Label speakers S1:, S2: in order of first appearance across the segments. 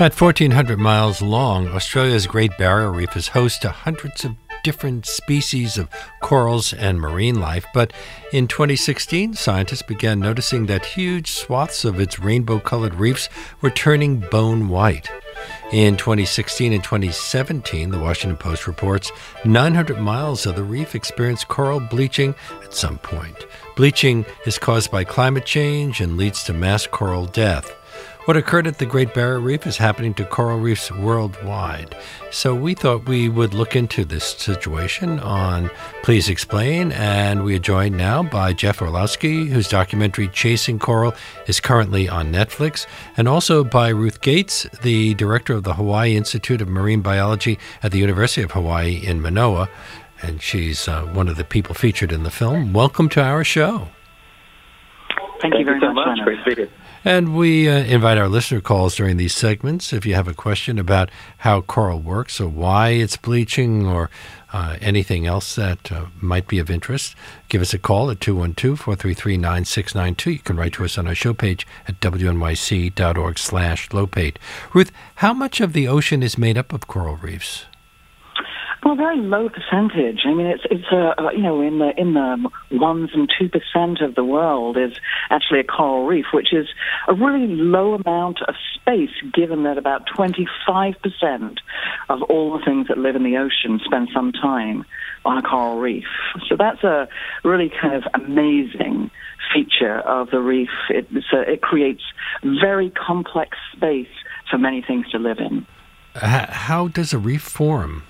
S1: At 1,400 miles long, Australia's Great Barrier Reef is host to hundreds of different species of corals and marine life. But in 2016, scientists began noticing that huge swaths of its rainbow colored reefs were turning bone white. In 2016 and 2017, the Washington Post reports 900 miles of the reef experienced coral bleaching at some point. Bleaching is caused by climate change and leads to mass coral death. What occurred at the Great Barrier Reef is happening to coral reefs worldwide. So we thought we would look into this situation on Please Explain, and we are joined now by Jeff Orlowski, whose documentary Chasing Coral is currently on Netflix, and also by Ruth Gates, the director of the Hawaii Institute of Marine Biology at the University of Hawaii in Manoa, and she's uh, one of the people featured in the film. Welcome to our show.
S2: Thank, Thank you very you so much. much. Great to be here.
S1: And we uh, invite our listener calls during these segments. If you have a question about how coral works or why it's bleaching or uh, anything else that uh, might be of interest, give us a call at 212 433 9692. You can write to us on our show page at wnyc.org slash lopate. Ruth, how much of the ocean is made up of coral reefs?
S2: Well, a very low percentage. I mean, it's it's a, you know in the in the ones and two percent of the world is actually a coral reef, which is a really low amount of space, given that about twenty five percent of all the things that live in the ocean spend some time on a coral reef. So that's a really kind of amazing feature of the reef. It, a, it creates very complex space for many things to live in.
S1: How does a reef form?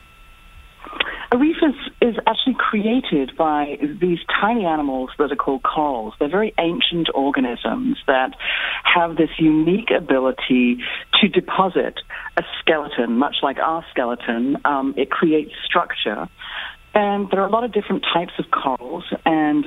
S2: A reef is, is actually created by these tiny animals that are called corals. They're very ancient organisms that have this unique ability to deposit a skeleton, much like our skeleton. Um, it creates structure. And there are a lot of different types of corals, and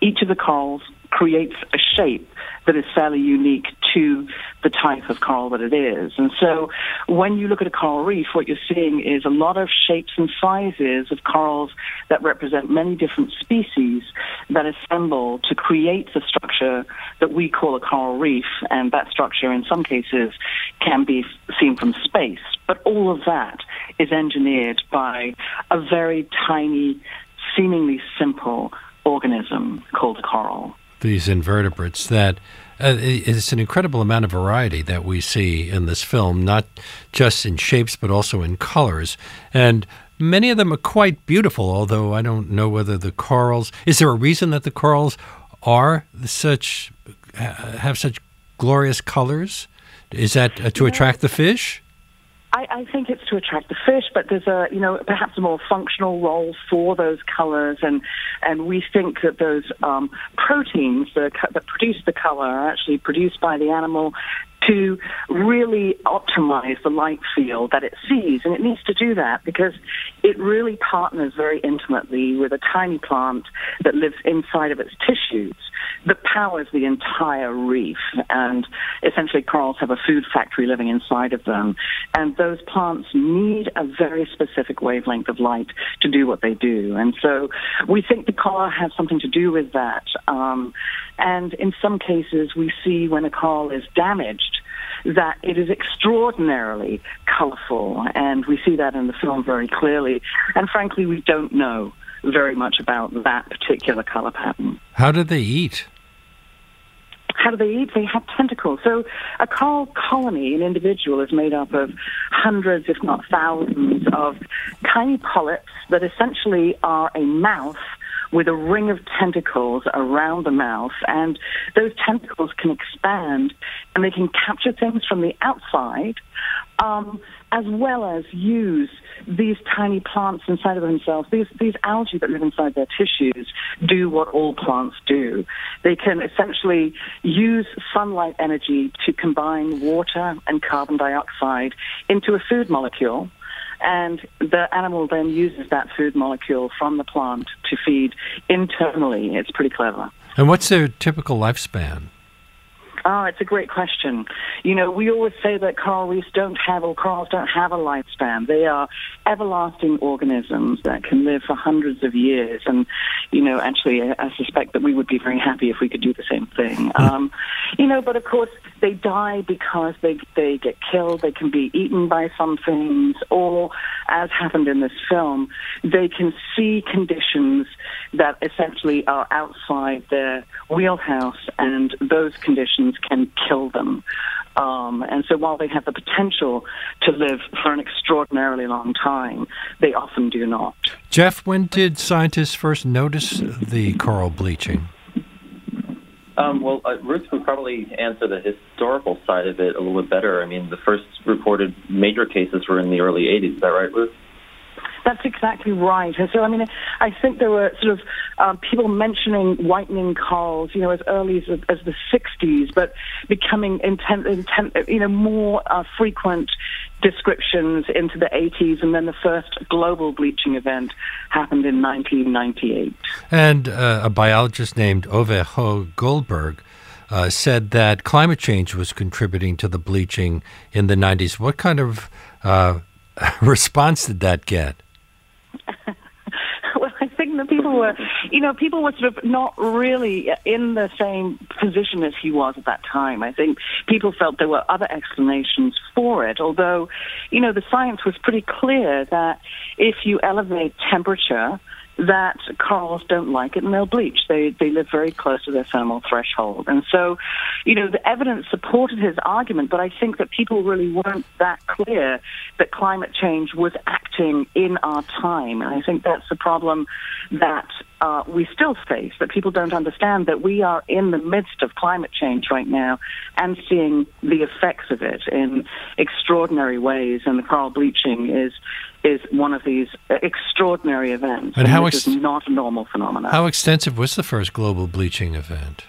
S2: each of the corals creates a shape that is fairly unique to the type of coral that it is. And so when you look at a coral reef, what you're seeing is a lot of shapes and sizes of corals that represent many different species that assemble to create the structure that we call a coral reef. And that structure, in some cases, can be seen from space. But all of that is engineered by a very tiny, seemingly simple organism called a coral
S1: these invertebrates that uh, it's an incredible amount of variety that we see in this film, not just in shapes but also in colors. And many of them are quite beautiful, although I don't know whether the corals. Is there a reason that the corals are such have such glorious colors? Is that uh, to attract the fish?
S2: I, I, think it's to attract the fish, but there's a, you know, perhaps a more functional role for those colors, and and we think that those um, proteins that, that produce the color are actually produced by the animal to really optimize the light field that it sees. And it needs to do that because it really partners very intimately with a tiny plant that lives inside of its tissues that powers the entire reef. And essentially, corals have a food factory living inside of them. And those plants need a very specific wavelength of light to do what they do. And so we think the coral has something to do with that. Um, and in some cases, we see when a coral is damaged that it is extraordinarily colorful. And we see that in the film very clearly. And frankly, we don't know very much about that particular color pattern.
S1: How do they eat?
S2: How do they eat? They have tentacles. So a coral colony, an individual, is made up of hundreds, if not thousands, of tiny polyps that essentially are a mouth with a ring of tentacles around the mouth, and those tentacles can expand and they can capture things from the outside, um, as well as use these tiny plants inside of themselves. These these algae that live inside their tissues do what all plants do. They can essentially use sunlight energy to combine water and carbon dioxide into a food molecule and the animal then uses that food molecule from the plant to feed internally. It's pretty clever.
S1: And what's their typical lifespan?
S2: Oh, it's a great question. You know, we always say that coral reefs don't have, or corals don't have a lifespan. They are everlasting organisms that can live for hundreds of years. And, you know, actually, I suspect that we would be very happy if we could do the same thing. Hmm. Um, you know, but of course, they die because they, they get killed. They can be eaten by some things, or, as happened in this film, they can see conditions that essentially are outside their wheelhouse, and those conditions can kill them. Um, and so while they have the potential to live for an extraordinarily long time, they often do not.
S1: Jeff, when did scientists first notice the coral bleaching?
S3: Um, well, uh, Ruth would probably answer the historical side of it a little bit better. I mean, the first reported major cases were in the early 80s. Is that right, Ruth?
S2: That's exactly right. And so, I mean, I think there were sort of um, people mentioning whitening corals, you know, as early as, as the 60s, but becoming intent, intent, you know, more uh, frequent descriptions into the 80s, and then the first global bleaching event happened in 1998.
S1: And uh, a biologist named Ove Hoegh-Guldberg. Uh, said that climate change was contributing to the bleaching in the 90s. What kind of uh, response did that get?
S2: That people were, you know, people were sort of not really in the same position as he was at that time. I think people felt there were other explanations for it, although, you know, the science was pretty clear that if you elevate temperature, that corals don't like it and they'll bleach. They they live very close to their thermal threshold, and so, you know, the evidence supported his argument. But I think that people really weren't that clear that climate change was acting in our time, and I think that's the problem that uh, we still face. That people don't understand that we are in the midst of climate change right now and seeing the effects of it in extraordinary ways, and the coral bleaching is is one of these extraordinary events.
S1: And, and how ex-
S2: is not a normal phenomenon.
S1: How extensive was the first global bleaching event?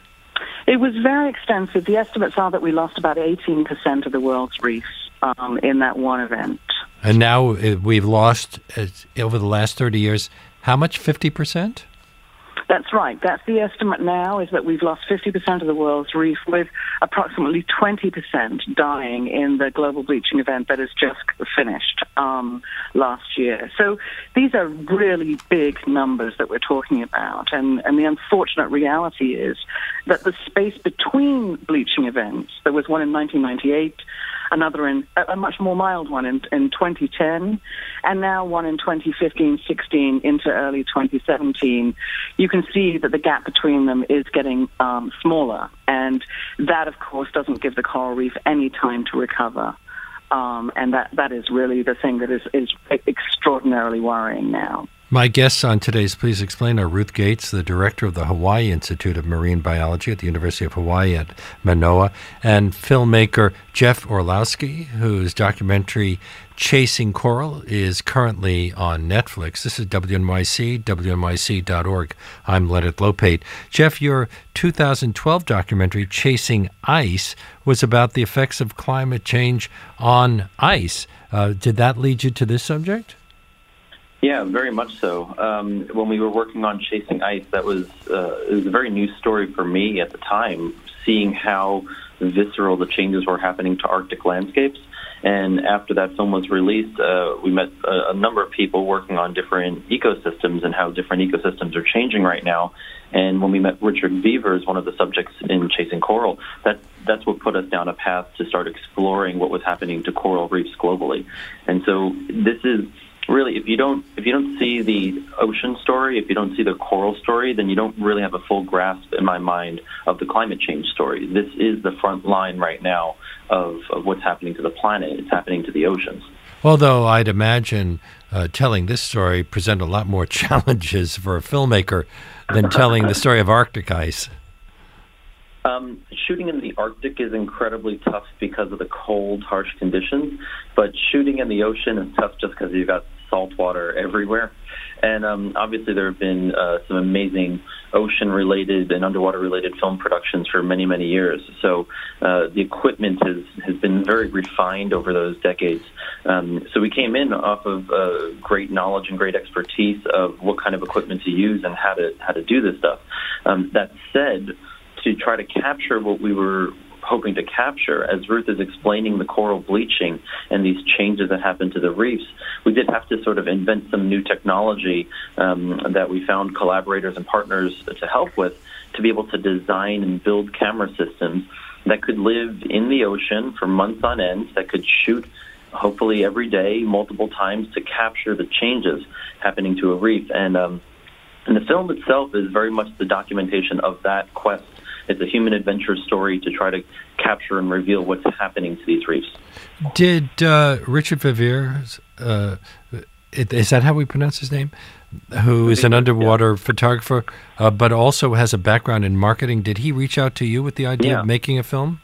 S2: It was very extensive. The estimates are that we lost about 18% of the world's reefs um, in that one event.
S1: And now uh, we've lost, uh, over the last 30 years, how much? 50%?
S2: That's right. That's the estimate now is that we've lost 50% of the world's reef with approximately 20% dying in the global bleaching event that has just finished um, last year. So these are really big numbers that we're talking about. And, and the unfortunate reality is that the space between bleaching events, there was one in 1998, another in a, much more mild one in, in 2010, and now one in 2015, 16 into early 2017. You can see that the gap between them is getting um, smaller, and that, of course, doesn't give the coral reef any time to recover. Um, and that, that is really the thing that is, is extraordinarily worrying now.
S1: My guests on today's Please Explain are Ruth Gates, the director of the Hawaii Institute of Marine Biology at the University of Hawaii at Manoa, and filmmaker Jeff Orlowski, whose documentary Chasing Coral is currently on Netflix. This is WNYC, WNYC.org. I'm Leonard Lopate. Jeff, your 2012 documentary, Chasing Ice, was about the effects of climate change on ice. Uh, did that lead you to this subject?
S3: Yeah, very much so. Um, when we were working on Chasing Ice, that was uh, it was a very new story for me at the time, seeing how visceral the changes were happening to Arctic landscapes. And after that film was released, uh, we met a, a number of people working on different ecosystems and how different ecosystems are changing right now. And when we met Richard Vevers, one of the subjects in Chasing Coral, that that's what put us down a path to start exploring what was happening to coral reefs globally. And so this is really if you don't if you don't see the ocean story, if you don't see the coral story, then you don't really have a full grasp in my mind of the climate change story. This is the front line right now of, of what's happening to the planet. It's happening to the oceans.
S1: Although I'd imagine uh, telling this story present a lot more challenges for a filmmaker than telling the story of Arctic ice.
S3: Um, shooting in the Arctic is incredibly tough because of the cold, harsh conditions. But shooting in the ocean is tough just because you've got salt water everywhere. And um, obviously, there have been uh, some amazing ocean related and underwater related film productions for many, many years. So uh, the equipment has, has been very refined over those decades. Um, so we came in off of uh, great knowledge and great expertise of what kind of equipment to use and how to, how to do this stuff. Um, that said, to try to capture what we were hoping to capture. As Ruth is explaining the coral bleaching and these changes that happen to the reefs, we did have to sort of invent some new technology um, that we found collaborators and partners to help with to be able to design and build camera systems that could live in the ocean for months on end, that could shoot hopefully every day, multiple times to capture the changes happening to a reef. And um, and the film itself is very much the documentation of that quest. It's a human adventure story to try to capture and reveal what's happening to these reefs.
S1: Did uh, Richard Verveer, uh, is that how we pronounce his name? Who is an underwater yeah. photographer, uh, but also has a background in marketing. Did he reach out to you with the idea yeah. of making a film?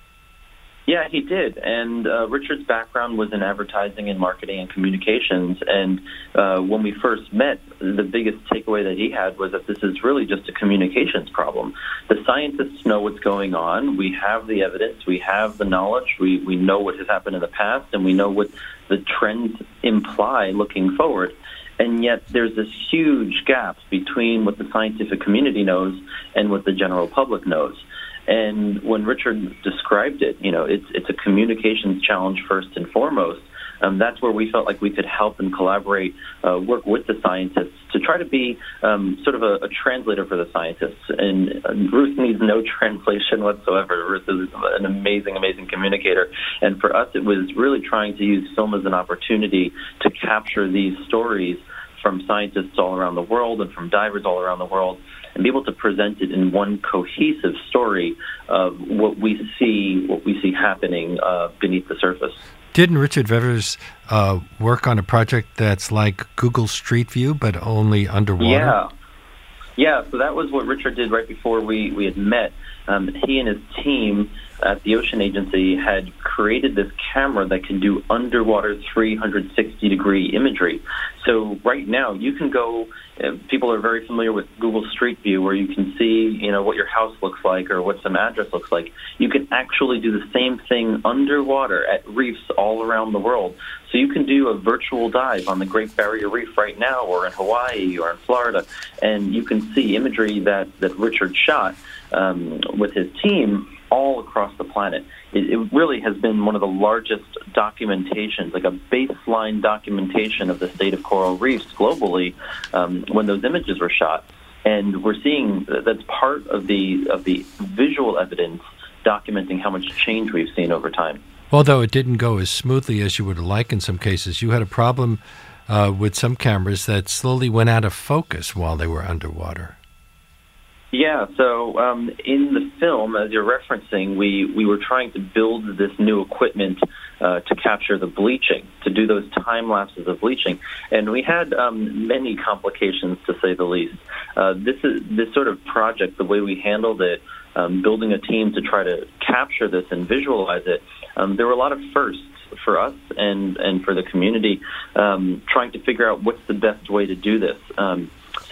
S3: Yeah, he did. And uh, Richard's background was in advertising and marketing and communications. And uh, when we first met, the biggest takeaway that he had was that this is really just a communications problem. The scientists know what's going on. We have the evidence. We have the knowledge. We, we know what has happened in the past, and we know what the trends imply looking forward. And yet, there's this huge gap between what the scientific community knows and what the general public knows. And when Richard described it, you know, it's it's a communications challenge first and foremost. Um, that's where we felt like we could help and collaborate, uh, work with the scientists to try to be um, sort of a, a, translator for the scientists. And uh, Ruth needs no translation whatsoever. Ruth is an amazing, amazing communicator. And for us, it was really trying to use film as an opportunity to capture these stories from scientists all around the world and from divers all around the world and be able to present it in one cohesive story of what we see, what we see happening uh, beneath the surface.
S1: Didn't Richard Verveers uh, work on a project that's like Google Street View, but only underwater?
S3: Yeah. Yeah, so that was what Richard did right before we, we had met. Um, he and his team at the Ocean Agency had created this camera that can do underwater 360 degree imagery. So right now, you can go. Uh, people are very familiar with Google Street View, where you can see, you know, what your house looks like or what some address looks like. You can actually do the same thing underwater at reefs all around the world. So you can do a virtual dive on the Great Barrier Reef right now, or in Hawaii, or in Florida, and you can see imagery that that Richard shot um, with his team all across the planet. It, it, really has been one of the largest documentations, like a baseline documentation of the state of coral reefs globally um, when those images were shot. And we're seeing that's part of the of the visual evidence documenting how much change we've seen over time.
S1: Although it didn't go as smoothly as you would like in some cases, you had a problem uh, with some cameras that slowly went out of focus while they were underwater.
S3: Yeah, so um, in the film, as you're referencing, we, we were trying to build this new equipment uh, to capture the bleaching, to do those time lapses of bleaching, and we had um, many complications to say the least. Uh, this is this sort of project, the way we handled it, um, building a team to try to capture this and visualize it. Um, there were a lot of firsts for us and and for the community, um, trying to figure out what's the best way to do this.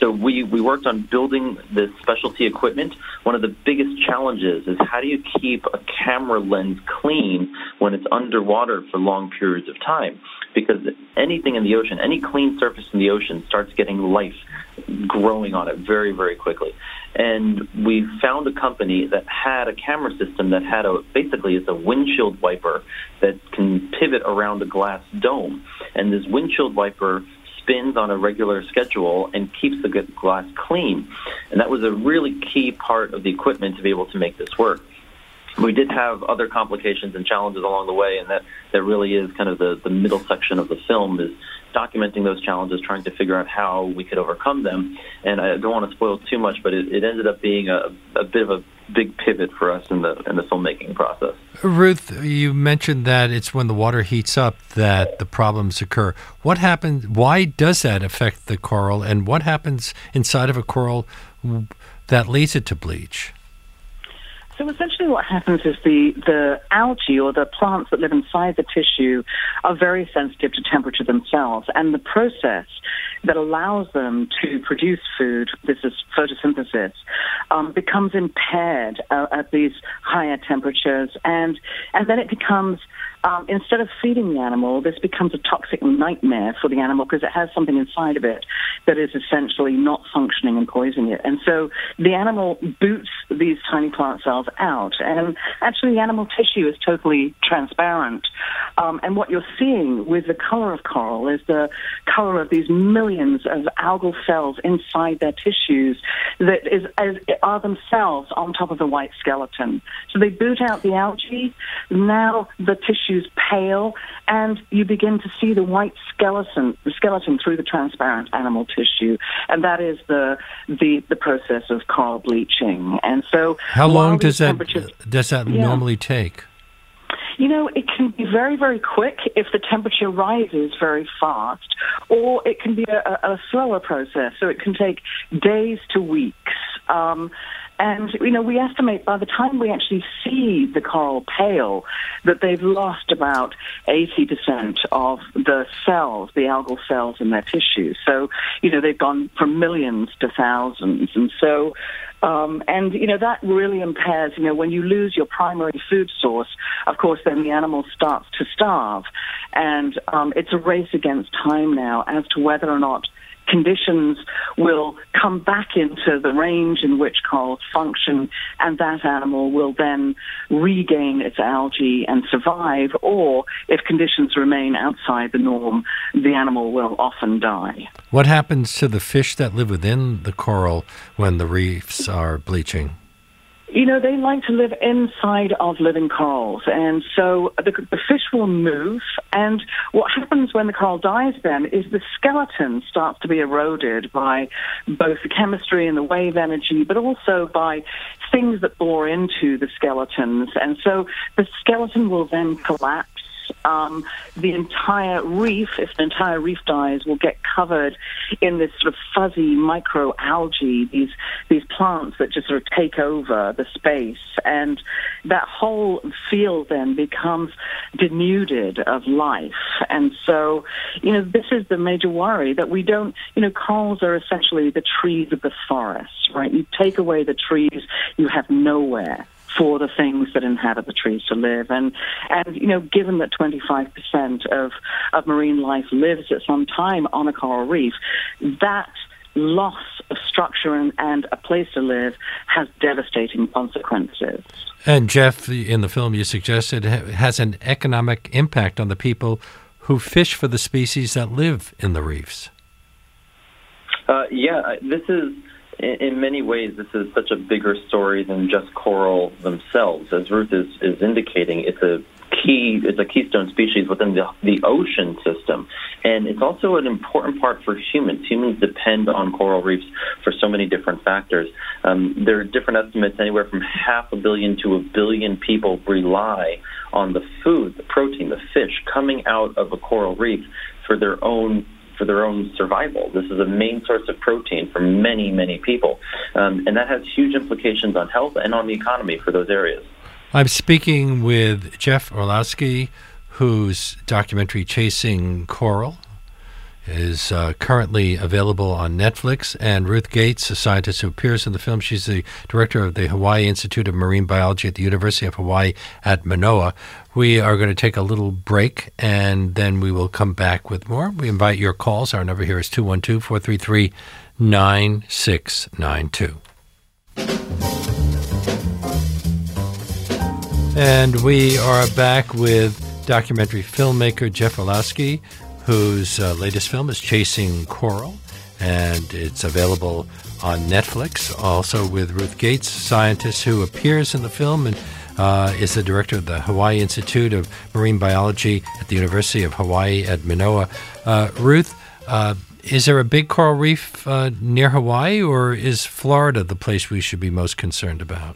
S3: So we, we worked on building this specialty equipment. One of the biggest challenges is how do you keep a camera lens clean when it's underwater for long periods of time? Because anything in the ocean, any clean surface in the ocean starts getting life growing on it very, very quickly. And we found a company that had a camera system that had a basically it's a windshield wiper that can pivot around a glass dome. And this windshield wiper spins on a regular schedule and keeps the glass clean. And that was a really key part of the equipment to be able to make this work. We did have other complications and challenges along the way, and that, that really is kind of the, the middle section of the film is documenting those challenges, trying to figure out how we could overcome them. And I don't want to spoil too much, but it, it ended up being a, a bit of a big pivot for us in the in the filmmaking process.
S1: Ruth, you mentioned that it's when the water heats up that the problems occur. What happens? Why does that affect the coral, and what happens inside of a coral that leads it to bleach?
S2: So essentially, what happens is the, the algae or the plants that live inside the tissue are very sensitive to temperature themselves, and the process that allows them to produce food, this is photosynthesis, um, becomes impaired uh, at these higher temperatures, and and then it becomes um, instead of feeding the animal, this becomes a toxic nightmare for the animal because it has something inside of it that is essentially not functioning and poisoning it. And so the animal boots these tiny plant cells out. And actually, the animal tissue is totally transparent. Um, and what you're seeing with the color of coral is the color of these millions of algal cells inside their tissues that is, is, are themselves on top of the white skeleton. So they boot out the algae. Now the tissue's pale, and you begin to see the white skeleton, the skeleton through the transparent animal tissue, and that is the the, the process of coral bleaching. And so,
S1: how long does that does that yeah. normally take?
S2: You know, it can be very, very quick if the temperature rises very fast, or it can be a, a slower process. So it can take days to weeks. Um, and, you know, we estimate by the time we actually see the coral pale that they've lost about 80% of the cells, the algal cells in their tissue. So, you know, they've gone from millions to thousands. And so, um, and, you know, that really impairs, you know, when you lose your primary food source, of course, then the animal starts to starve. And um, it's a race against time now as to whether or not conditions will come back into the range in which corals function, and that animal will then regain its algae and survive, or if conditions remain outside the norm, the animal will often die.
S1: What happens to the fish that live within the coral when the reefs are bleaching?
S2: You know, they like to live inside of living corals, and so the, the, fish will move. And what happens when the coral dies then is the skeleton starts to be eroded by both the chemistry and the wave energy, but also by things that bore into the skeletons. And so the skeleton will then collapse um, the entire reef, if the entire reef dies, will get covered in this sort of fuzzy microalgae, these these plants that just sort of take over the space, and that whole field then becomes denuded of life. And so, you know, this is the major worry that we don't, you know, corals are essentially the trees of the forest, right? You take away the trees, you have nowhere for the things that inhabit the trees to live. And, and you know, given that 25% of, of marine life lives at some time on a coral reef, that loss of structure and, and, a place to live has devastating consequences.
S1: And Jeff, in the film you suggested, has an economic impact on the people who fish for the species that live in the reefs.
S3: Uh, yeah, this is in, many ways, this is such a bigger story than just coral themselves. As Ruth is, is indicating, it's a key it's a keystone species within the, the ocean system. And it's also an important part for humans. Humans depend on coral reefs for so many different factors. Um, there are different estimates anywhere from half a billion to a billion people rely on the food the protein the fish coming out of a coral reef for their own for their own survival. This is a main source of protein for many, many people. Um, and that has huge implications on health and on the economy for those areas.
S1: I'm speaking with Jeff Orlowski, whose documentary Chasing Coral is uh, currently available on Netflix. And Ruth Gates, a scientist who appears in the film, she's the director of the Hawaii Institute of Marine Biology at the University of Hawaii at Manoa. We are going to take a little break and then we will come back with more. We invite your calls. Our number here is 212 433 9692. And we are back with documentary filmmaker Jeff Orlowski whose uh, latest film is Chasing Coral, and it's available on Netflix. Also with Ruth Gates, scientist who appears in the film and uh, is the director of the Hawaii Institute of Marine Biology at the University of Hawaii at Manoa. Uh, Ruth, uh, is there a big coral reef uh, near Hawaii, or is Florida the place we should be most concerned about?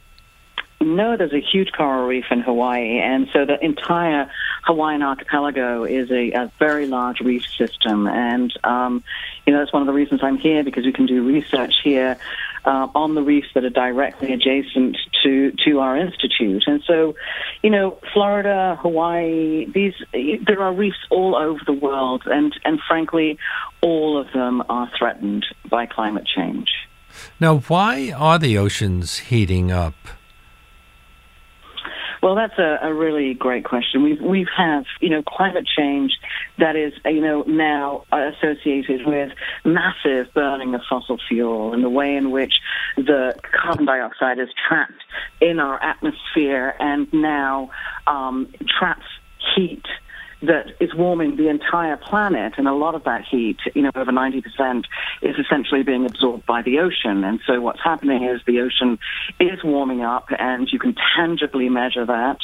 S2: No, there's a huge coral reef in Hawaii, and so the entire Hawaiian archipelago is a, a very large reef system. And, um, you know, that's one of the reasons I'm here because we can do research here uh, on the reefs that are directly adjacent to, to our institute. And so, you know, Florida, Hawaii, these, there are reefs all over the world, and, and frankly, all of them are threatened by climate change.
S1: Now, why are the oceans heating up?
S2: Well, that's a, a really great question. We've we've have you know climate change that is you know now associated with massive burning of fossil fuel and the way in which the carbon dioxide is trapped in our atmosphere and now um, traps heat that is warming the entire planet, and a lot of that heat, you know, over 90%, is essentially being absorbed by the ocean. And so what's happening is the ocean is warming up, and you can tangibly measure that.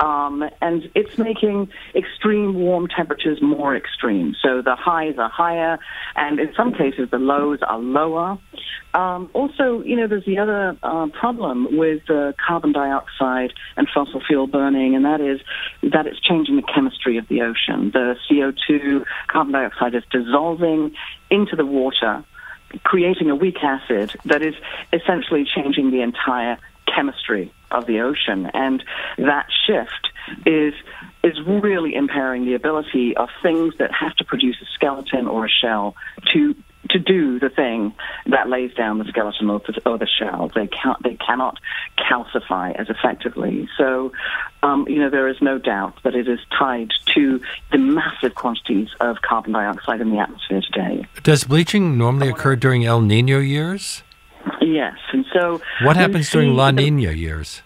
S2: Um, and it's making extreme warm temperatures more extreme. So the highs are higher, and in some cases the lows are lower. Um, also, you know, there's the other uh, problem with uh, carbon dioxide and fossil fuel burning, and that is that it's changing the chemistry of the ocean. The CO2, carbon dioxide, is dissolving into the water, creating a weak acid that is essentially changing the entire chemistry of the ocean. And that shift is is really impairing the ability of things that have to produce a skeleton or a shell to to do the thing that lays down the skeleton or the, or the shell. They can't, they cannot calcify as effectively. So, um, you know, there is no doubt that it is tied to the massive quantities of carbon dioxide in the atmosphere today.
S1: Does bleaching normally occur during El Nino years?
S2: Yes, and so
S1: what happens during La Nina years?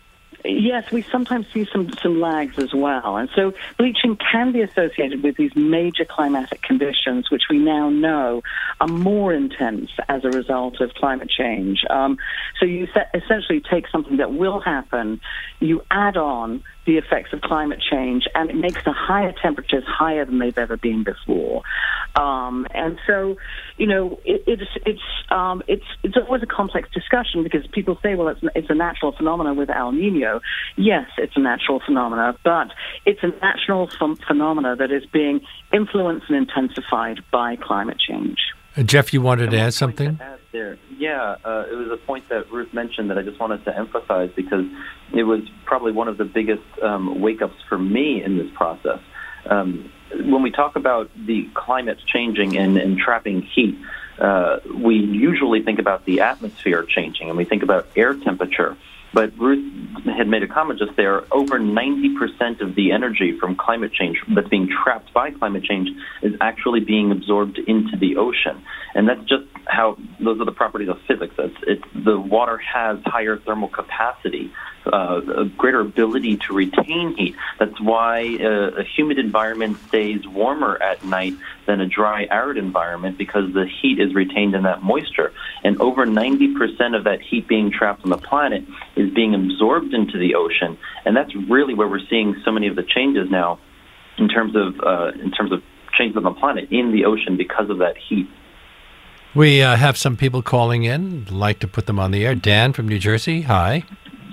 S2: Yes, we sometimes see some, some lags as well. And so bleaching can be associated with these major climatic conditions, which we now know are more intense as a result of climate change. Um, so you essentially take something that will happen, you add on the effects of climate change, and it makes the higher temperatures higher than they've ever been before. Um, and so, you know, it, it's it's um, it's it's always a complex discussion because people say, well, it's it's a natural phenomenon with El Nino. Yes, it's a natural phenomenon, but it's a natural ph- phenomena that is being influenced and intensified by climate change.
S1: Uh, Jeff, you wanted to add something?
S3: To add there. Yeah, uh, it was a point that Ruth mentioned that I just wanted to emphasize because it was probably one of the biggest um, wake ups for me in this process. Um, when we talk about the climate changing and, and trapping heat, uh, we usually think about the atmosphere changing and we think about air temperature. But Ruth had made a comment just there. Over 90% of the energy from climate change that's being trapped by climate change is actually being absorbed into the ocean. And that's just how those are the properties of physics. It's, it's the water has higher thermal capacity, uh, a greater ability to retain heat. That's why uh, a humid environment stays warmer at night than a dry, arid environment because the heat is retained in that moisture. And over 90% of that heat being trapped on the planet is being absorbed into the ocean. And that's really where we're seeing so many of the changes now in terms of, uh, in terms of changes on the planet in the ocean because of that heat.
S1: We uh, have some people calling in. like to put them on the air. Dan from New Jersey. Hi.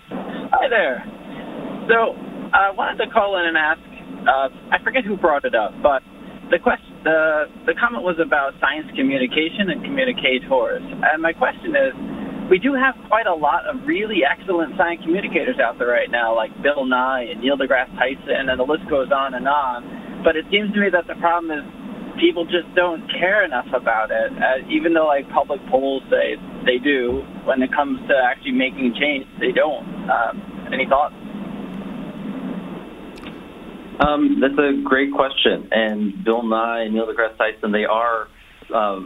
S4: Hi there. So I wanted to call in and ask. Uh, I forget who brought it up, but the question, the the comment was about science communication and communicators. And my question is, we do have quite a lot of really excellent science communicators out there right now, like Bill Nye and Neil deGrasse Tyson, and the list goes on and on. But it seems to me that the problem is people just don't care enough about it, uh, even though like public polls say they do. When it comes to actually making change, they don't. Um, any thoughts?
S3: Um, that's a great question. And Bill Nye and Neil deGrasse Tyson, they are uh,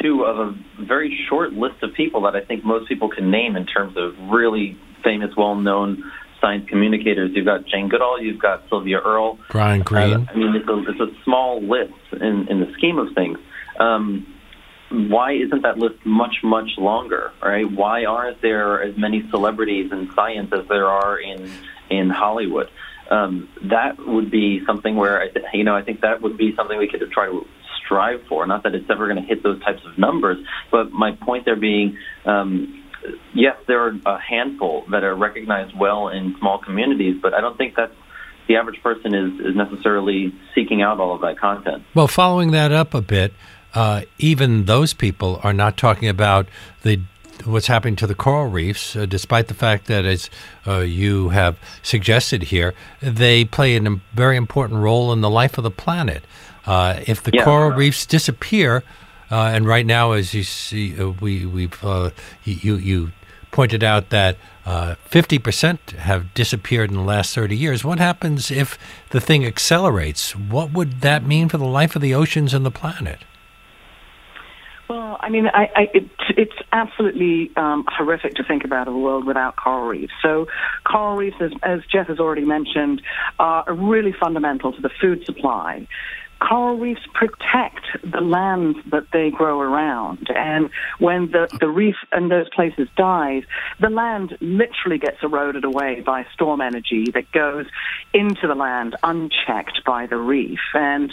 S3: two of a very short list of people that I think most people can name in terms of really famous, well-known science communicators. You've got Jane Goodall, you've got Sylvia Earle,
S1: Brian Greene.
S3: Uh, I mean, it's a, it's a small list in, in the scheme of things. Um, why isn't that list much much longer? Right? Why aren't there as many celebrities in science as there are in in Hollywood? um, that would be something where I th- you know I think that would be something we could try to strive for. Not that it's ever going to hit those types of numbers, but my point there being. Um, yes, there are a handful that are recognized well in small communities, but I don't think that's the average person is, is necessarily seeking out all of that content.
S1: Well, following that up a bit, uh, even those people are not talking about the what's happening to the coral reefs, uh, despite the fact that, as uh, you have suggested here, they play a very important role in the life of the planet. Uh, if the
S3: yeah,
S1: coral reefs disappear, uh, and right now, as you see, uh, we we've uh, you you pointed out that uh, 50% have disappeared in the last 30 years. What happens if the thing accelerates? What would that mean for the life of the oceans and the planet?
S2: Well, I mean, I, I, it, it's absolutely um, horrific to think about a world without coral reefs. So, coral reefs, as, as Jeff has already mentioned, are really fundamental to the food supply coral reefs protect the land that they grow around. And when the, the reef in those places dies, the land literally gets eroded away by storm energy that goes into the land unchecked by the reef. And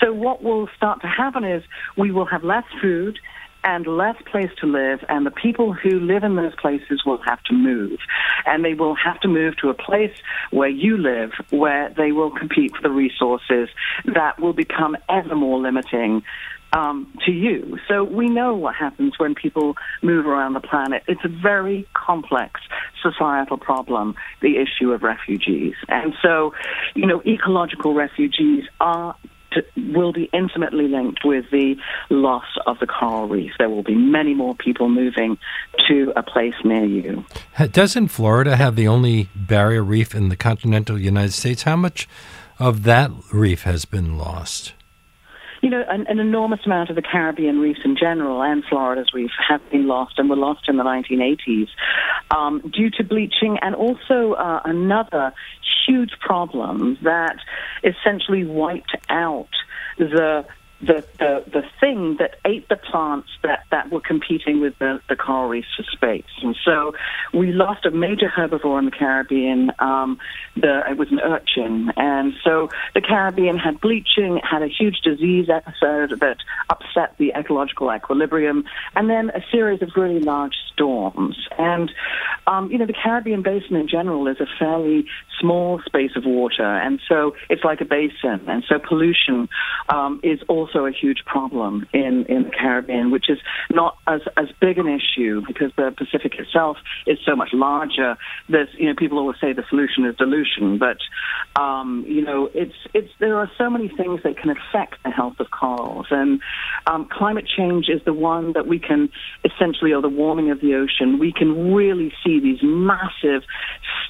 S2: so what will start to happen is we will have less food and less place to live, and the people who live in those places will have to move. And they will have to move to a place where you live, where they will compete for the resources that will become ever more limiting um, to you. So we know what happens when people move around the planet. It's a very complex societal problem, the issue of refugees. And so, you know, ecological refugees are to, will be intimately linked with the loss of the coral reef. There will be many more people moving to a place near you.
S1: Doesn't Florida have the only barrier reef in the continental United States? How much of that reef has been lost?
S2: You know, an, an, enormous amount of the Caribbean reefs in general and Florida's reef have been lost and were lost in the 1980s um, due to bleaching and also uh, another huge problem that essentially wiped out the the, the, the thing that ate the plants that, that were competing with the, the coral reefs for space. And so we lost a major herbivore in the Caribbean. Um, the, it was an urchin. And so the Caribbean had bleaching, had a huge disease episode that upset the ecological equilibrium, and then a series of really large storms. And, um, you know, the Caribbean basin in general is a fairly small space of water. And so it's like a basin. And so pollution um, is also also a huge problem in, in the Caribbean, which is not as, as big an issue because the Pacific itself is so much larger. There's, you know, people always say the solution is dilution, but, um, you know, it's, it's, there are so many things that can affect the health of corals. And um, climate change is the one that we can essentially, or the warming of the ocean, we can really see these massive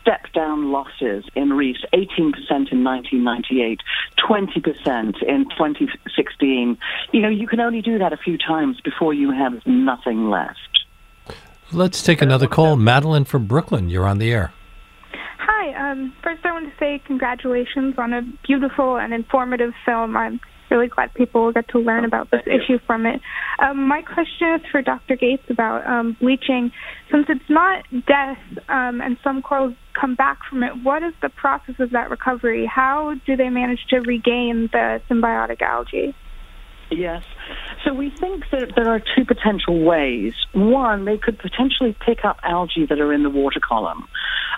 S2: step down losses in reefs 18% in 1998, 20% in 2016 you know, you can only do that a few times before you have nothing left.
S1: Let's take another call. Madeline from Brooklyn, you're on the air.
S5: Hi. Um, first, I want to say congratulations on a beautiful and informative film. I'm really glad people get to learn about this issue from it. Um, my question is for Dr. Gates about um, bleaching. Since it's not death um, and some corals come back from it, what is the process of that recovery? How do they manage to regain the symbiotic algae?
S2: Yes. So we think that there are two potential ways. One, they could potentially pick up algae that are in the water column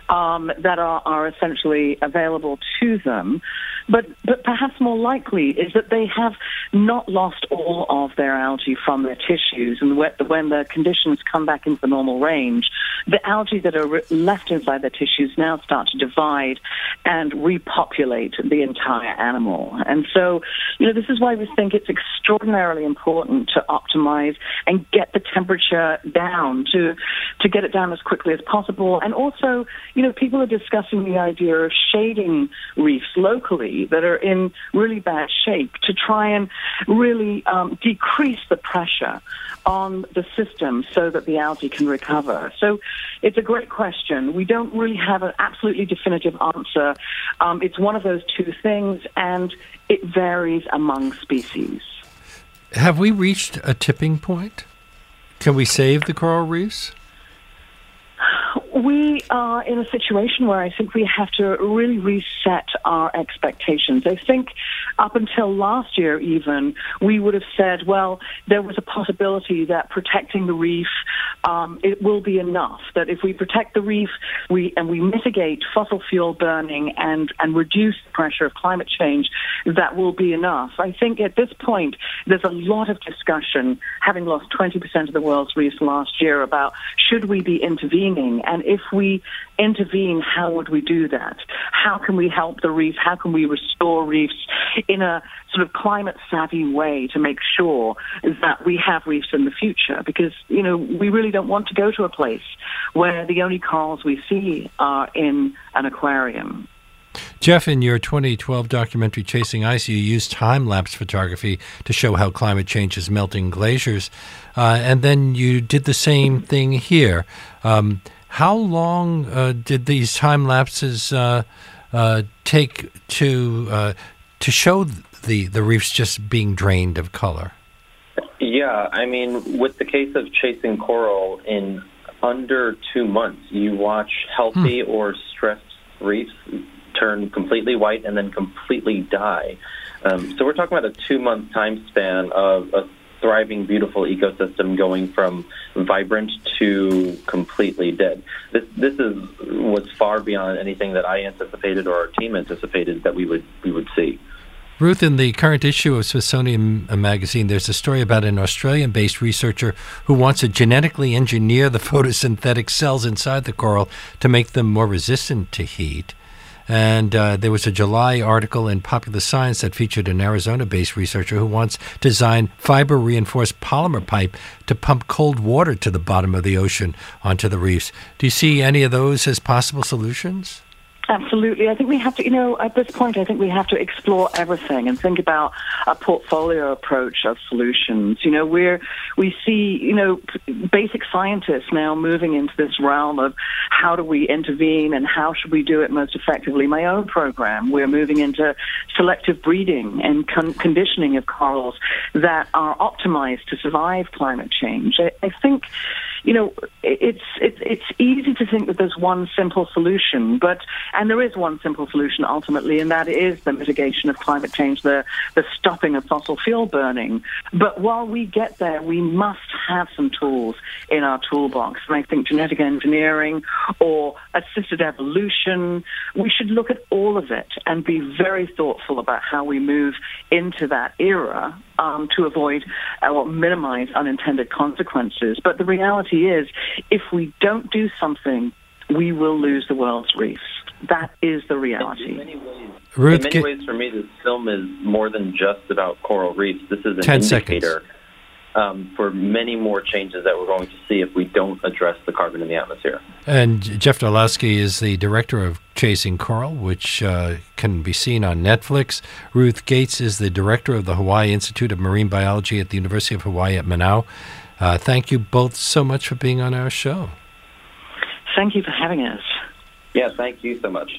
S2: um, that are, are essentially available to them. But, but perhaps more likely is that they have not lost all of their algae from their tissues. And when the conditions come back into the normal range, the algae that are left inside their tissues now start to divide and repopulate the entire animal. And so, you know, this is why we think it's extraordinarily important to optimize and get the temperature down, to, to get it down as quickly as possible. And also, you know, people are discussing the idea of shading reefs locally that are in really bad shape to try and really um, decrease the pressure on the system so that the algae can recover. So it's a great question. We don't really have an absolutely definitive answer. Um, it's one of those two things, and it varies among species.
S1: Have we reached a tipping point? Can we save the coral reefs?
S2: we are in a situation where I think we have to really reset our expectations. I think up until last year, even, we would have said, well, there was a possibility that protecting the reef, um, it will be enough. That if we protect the reef we, and we mitigate fossil fuel burning and, and reduce the pressure of climate change, that will be enough. I think at this point, there's a lot of discussion, having lost 20% of the world's reefs last year, about should we be intervening? And if we intervene, how would we do that? How can we help the reef? How can we restore reefs in a sort of climate savvy way to make sure that we have reefs in the future because, you know, we really don't want to go to a place where the only corals we see are in an aquarium.
S1: Jeff, in your 2012 documentary Chasing Ice, you used time lapse photography to show how climate change is melting glaciers. Uh, and then you did the same thing here. Um, how long uh, did these time lapses uh, uh take to uh, to show the, the reefs just being drained of color?
S3: Yeah, I mean, with the case of chasing coral, in under two months, you watch healthy hmm. or stressed reefs turn completely white and then completely die. Um, so we're talking about a two month time span of a thriving, beautiful ecosystem going from vibrant to completely dead. This this is was far beyond anything that I anticipated or our team anticipated that we would we would see.
S1: Ruth, in the current issue of Smithsonian uh, Magazine, there's a story about an Australian based researcher who wants to genetically engineer the photosynthetic cells inside the coral to make them more resistant to heat. And uh, there was a July article in Popular Science that featured an Arizona based researcher who wants to design fiber reinforced polymer pipe to pump cold water to the bottom of the ocean onto the reefs. Do you see any of those as possible solutions?
S2: Absolutely. I think we have to, you know, at this point, I think we have to explore everything and think about a portfolio approach of solutions. You know, we're, we see, you know, basic scientists now moving into this realm of how do we intervene and how should we do it most effectively. My own program, we're moving into selective breeding and con- conditioning of corals that are optimized to survive climate change. I, I think, you know, it's, it's, it's easy to think that there's one simple solution, but and there is one simple solution ultimately, and that is the mitigation of climate change, the, the stopping of fossil fuel burning. But while we get there, we must have some tools in our toolbox. And I think genetic engineering or assisted evolution, we should look at all of it and be very thoughtful about how we move into that era um, to avoid or minimize unintended consequences. But the reality is, if we don't do something, we will lose the world's reefs. That is the reality. In many
S3: ways, Ruth, in many ways for me, this film is more than just about coral reefs. This is an indicator um, for many more changes that we're going to see if we don't address the carbon in the atmosphere.
S1: And Jeff Orlowski is the director of Chasing Coral, which uh, can be seen on Netflix. Ruth Gates is the director of the Hawaii Institute of Marine Biology at the University of Hawaii at Manoa. Uh, thank you both so much for being on our show.
S2: Thank you for having us.
S3: Yeah, thank you so much.